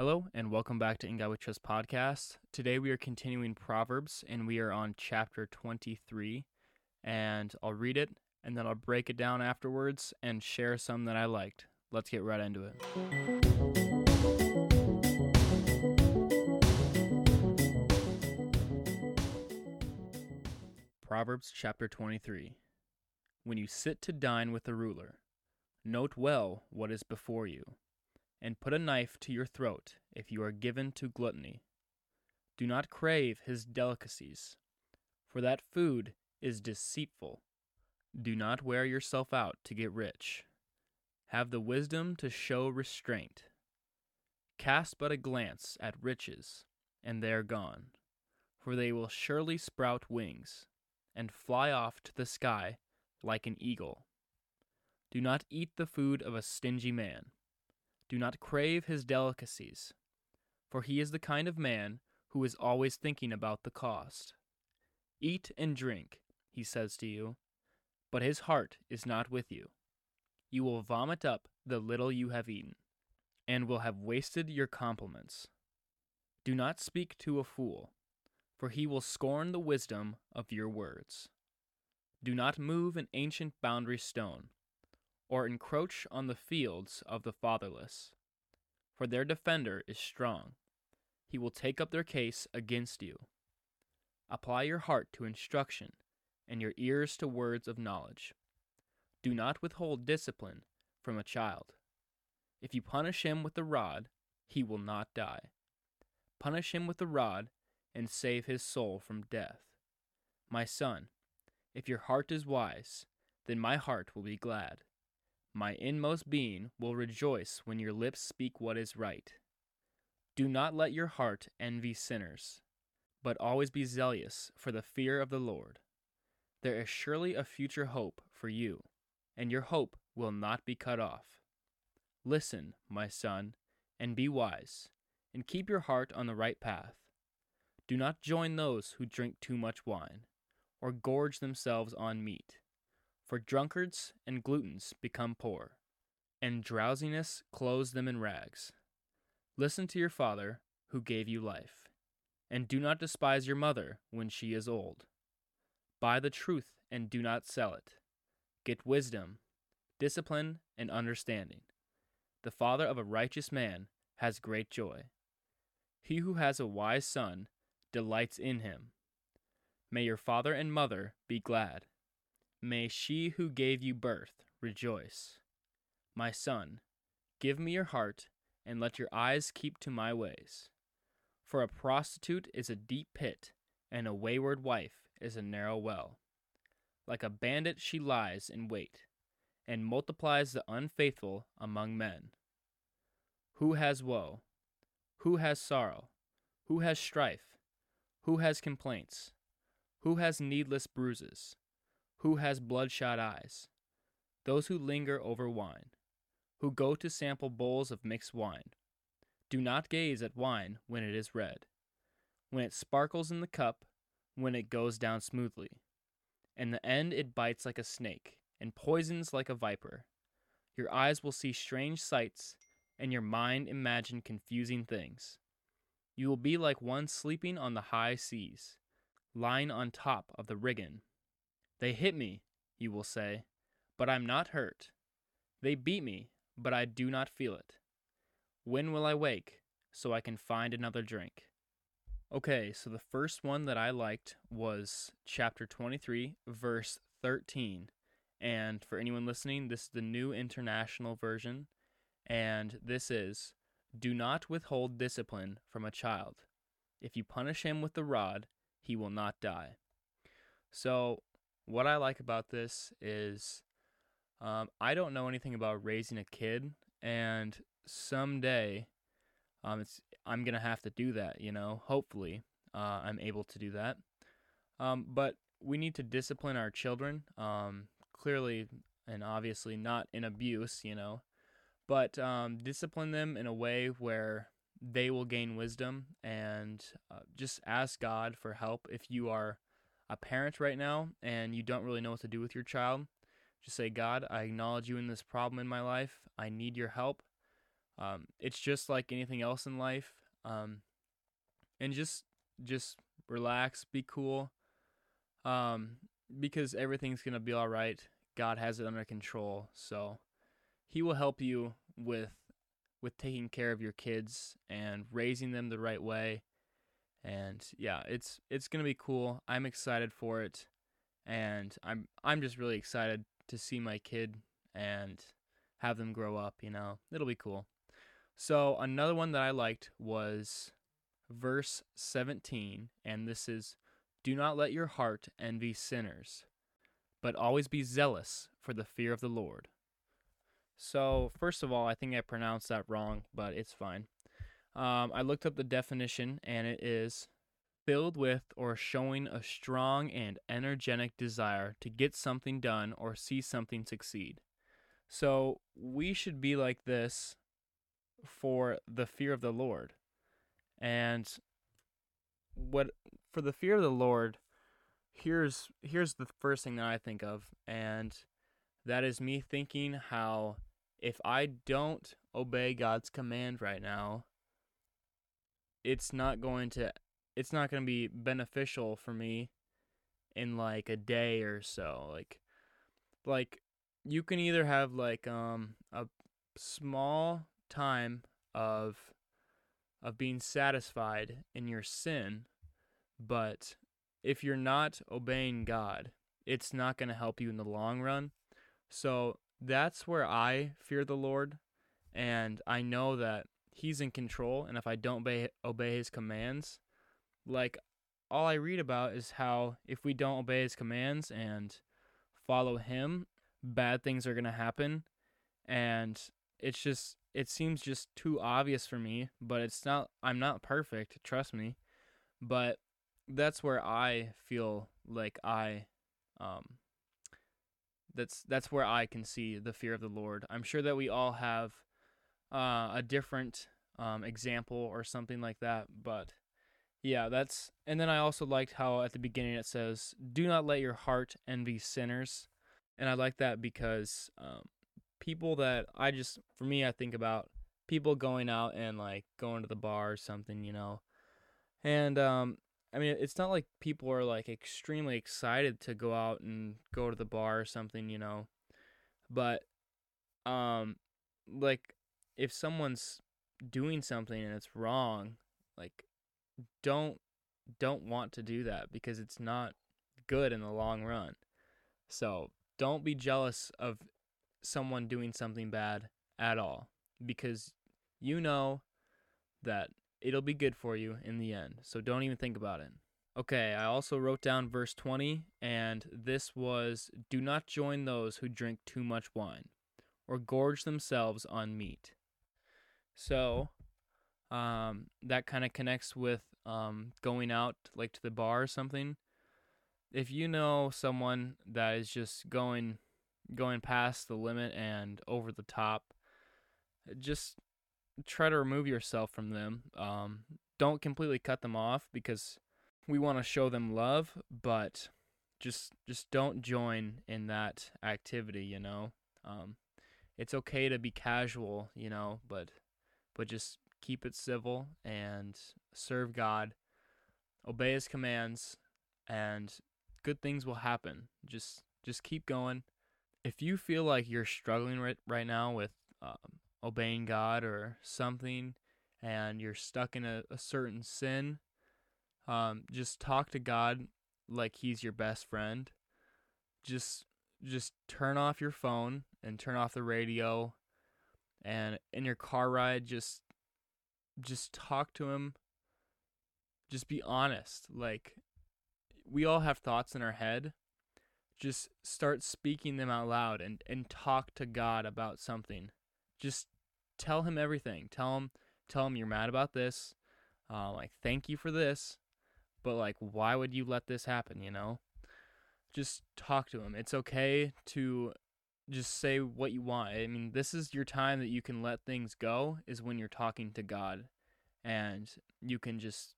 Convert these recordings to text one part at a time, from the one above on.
Hello, and welcome back to In God We Trust podcast. Today we are continuing Proverbs, and we are on chapter 23. And I'll read it, and then I'll break it down afterwards and share some that I liked. Let's get right into it. Proverbs chapter 23. When you sit to dine with the ruler, note well what is before you and put a knife to your throat if you are given to gluttony. Do not crave his delicacies, for that food is deceitful. Do not wear yourself out to get rich. Have the wisdom to show restraint. Cast but a glance at riches, and they are gone, for they will surely sprout wings, and fly off to the sky like an eagle. Do not eat the food of a stingy man do not crave his delicacies, for he is the kind of man who is always thinking about the cost. Eat and drink, he says to you, but his heart is not with you. You will vomit up the little you have eaten, and will have wasted your compliments. Do not speak to a fool, for he will scorn the wisdom of your words. Do not move an ancient boundary stone or encroach on the fields of the fatherless. For their defender is strong. He will take up their case against you. Apply your heart to instruction, and your ears to words of knowledge. Do not withhold discipline from a child. If you punish him with the rod, he will not die. Punish him with the rod, and save his soul from death. My son, if your heart is wise, then my heart will be glad my inmost being will rejoice when your lips speak what is right. Do not let your heart envy sinners, but always be zealous for the fear of the Lord. There is surely a future hope for you, and your hope will not be cut off. Listen, my son, and be wise, and keep your heart on the right path. Do not join those who drink too much wine, or gorge themselves on meat for drunkards and gluttons become poor, and drowsiness clothes them in rags. Listen to your father, who gave you life, and do not despise your mother when she is old. Buy the truth and do not sell it. Get wisdom, discipline, and understanding. The father of a righteous man has great joy. He who has a wise son delights in him. May your father and mother be glad May she who gave you birth rejoice. My son, give me your heart, and let your eyes keep to my ways. For a prostitute is a deep pit, and a wayward wife is a narrow well. Like a bandit she lies in wait, and multiplies the unfaithful among men. Who has woe? Who has sorrow? Who has strife? Who has complaints? Who has needless bruises? Who has bloodshot eyes, those who linger over wine, who go to sample bowls of mixed wine. Do not gaze at wine when it is red, when it sparkles in the cup, when it goes down smoothly. In the end, it bites like a snake and poisons like a viper. Your eyes will see strange sights, and your mind imagine confusing things. You will be like one sleeping on the high seas, lying on top of the rigging they hit me, you will say, but I'm not hurt. They beat me, but I do not feel it. When will I wake so I can find another drink? Okay, so the first one that I liked was chapter 23, verse 13. And for anyone listening, this is the new international version. And this is Do not withhold discipline from a child. If you punish him with the rod, he will not die. So what I like about this is um, I don't know anything about raising a kid, and someday um, it's I'm gonna have to do that. You know, hopefully uh, I'm able to do that. Um, but we need to discipline our children. Um, clearly and obviously not in abuse. You know, but um, discipline them in a way where they will gain wisdom and uh, just ask God for help if you are a parent right now and you don't really know what to do with your child, just say, God, I acknowledge you in this problem in my life. I need your help. Um, it's just like anything else in life. Um, and just just relax, be cool. Um, because everything's gonna be all right. God has it under control, so He will help you with with taking care of your kids and raising them the right way. And yeah, it's it's gonna be cool. I'm excited for it, and I'm I'm just really excited to see my kid and have them grow up. You know, it'll be cool. So another one that I liked was verse 17, and this is, "Do not let your heart envy sinners, but always be zealous for the fear of the Lord." So first of all, I think I pronounced that wrong, but it's fine. Um, I looked up the definition, and it is filled with or showing a strong and energetic desire to get something done or see something succeed. So we should be like this for the fear of the Lord. And what for the fear of the Lord, here's here's the first thing that I think of and that is me thinking how if I don't obey God's command right now, it's not going to it's not going to be beneficial for me in like a day or so. Like like you can either have like um a small time of of being satisfied in your sin, but if you're not obeying God, it's not going to help you in the long run. So that's where I fear the Lord, and I know that He's in control. And if I don't obey, obey His commands, like all I read about is how if we don't obey His commands and follow Him, bad things are going to happen. And it's just it seems just too obvious for me, but it's not I'm not perfect, trust me. But that's where I feel like I um that's that's where I can see the fear of the Lord. I'm sure that we all have uh, a different um, example or something like that, but yeah, that's and then I also liked how at the beginning it says, "Do not let your heart envy sinners," and I like that because um, people that I just for me I think about people going out and like going to the bar or something, you know. And um I mean it's not like people are like extremely excited to go out and go to the bar or something, you know. But um like if someone's doing something and it's wrong, like don't don't want to do that because it's not good in the long run. So, don't be jealous of someone doing something bad at all because you know that it'll be good for you in the end. So don't even think about it. Okay, I also wrote down verse 20, and this was Do not join those who drink too much wine or gorge themselves on meat. So, um, that kind of connects with um, going out, like to the bar or something. If you know someone that is just going going past the limit and over the top. Just try to remove yourself from them. Um, don't completely cut them off because we want to show them love, but just just don't join in that activity. You know, um, it's okay to be casual. You know, but but just keep it civil and serve God, obey His commands, and good things will happen. Just just keep going if you feel like you're struggling right right now with um, obeying God or something, and you're stuck in a, a certain sin, um, just talk to God like He's your best friend. Just just turn off your phone and turn off the radio, and in your car ride, just just talk to Him. Just be honest. Like we all have thoughts in our head just start speaking them out loud and, and talk to God about something. Just tell him everything. Tell him tell him you're mad about this. Uh, like thank you for this, but like why would you let this happen? You know, just talk to him. It's okay to just say what you want. I mean, this is your time that you can let things go. Is when you're talking to God, and you can just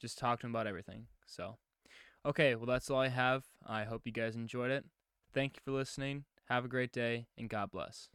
just talk to him about everything. So. Okay, well, that's all I have. I hope you guys enjoyed it. Thank you for listening. Have a great day, and God bless.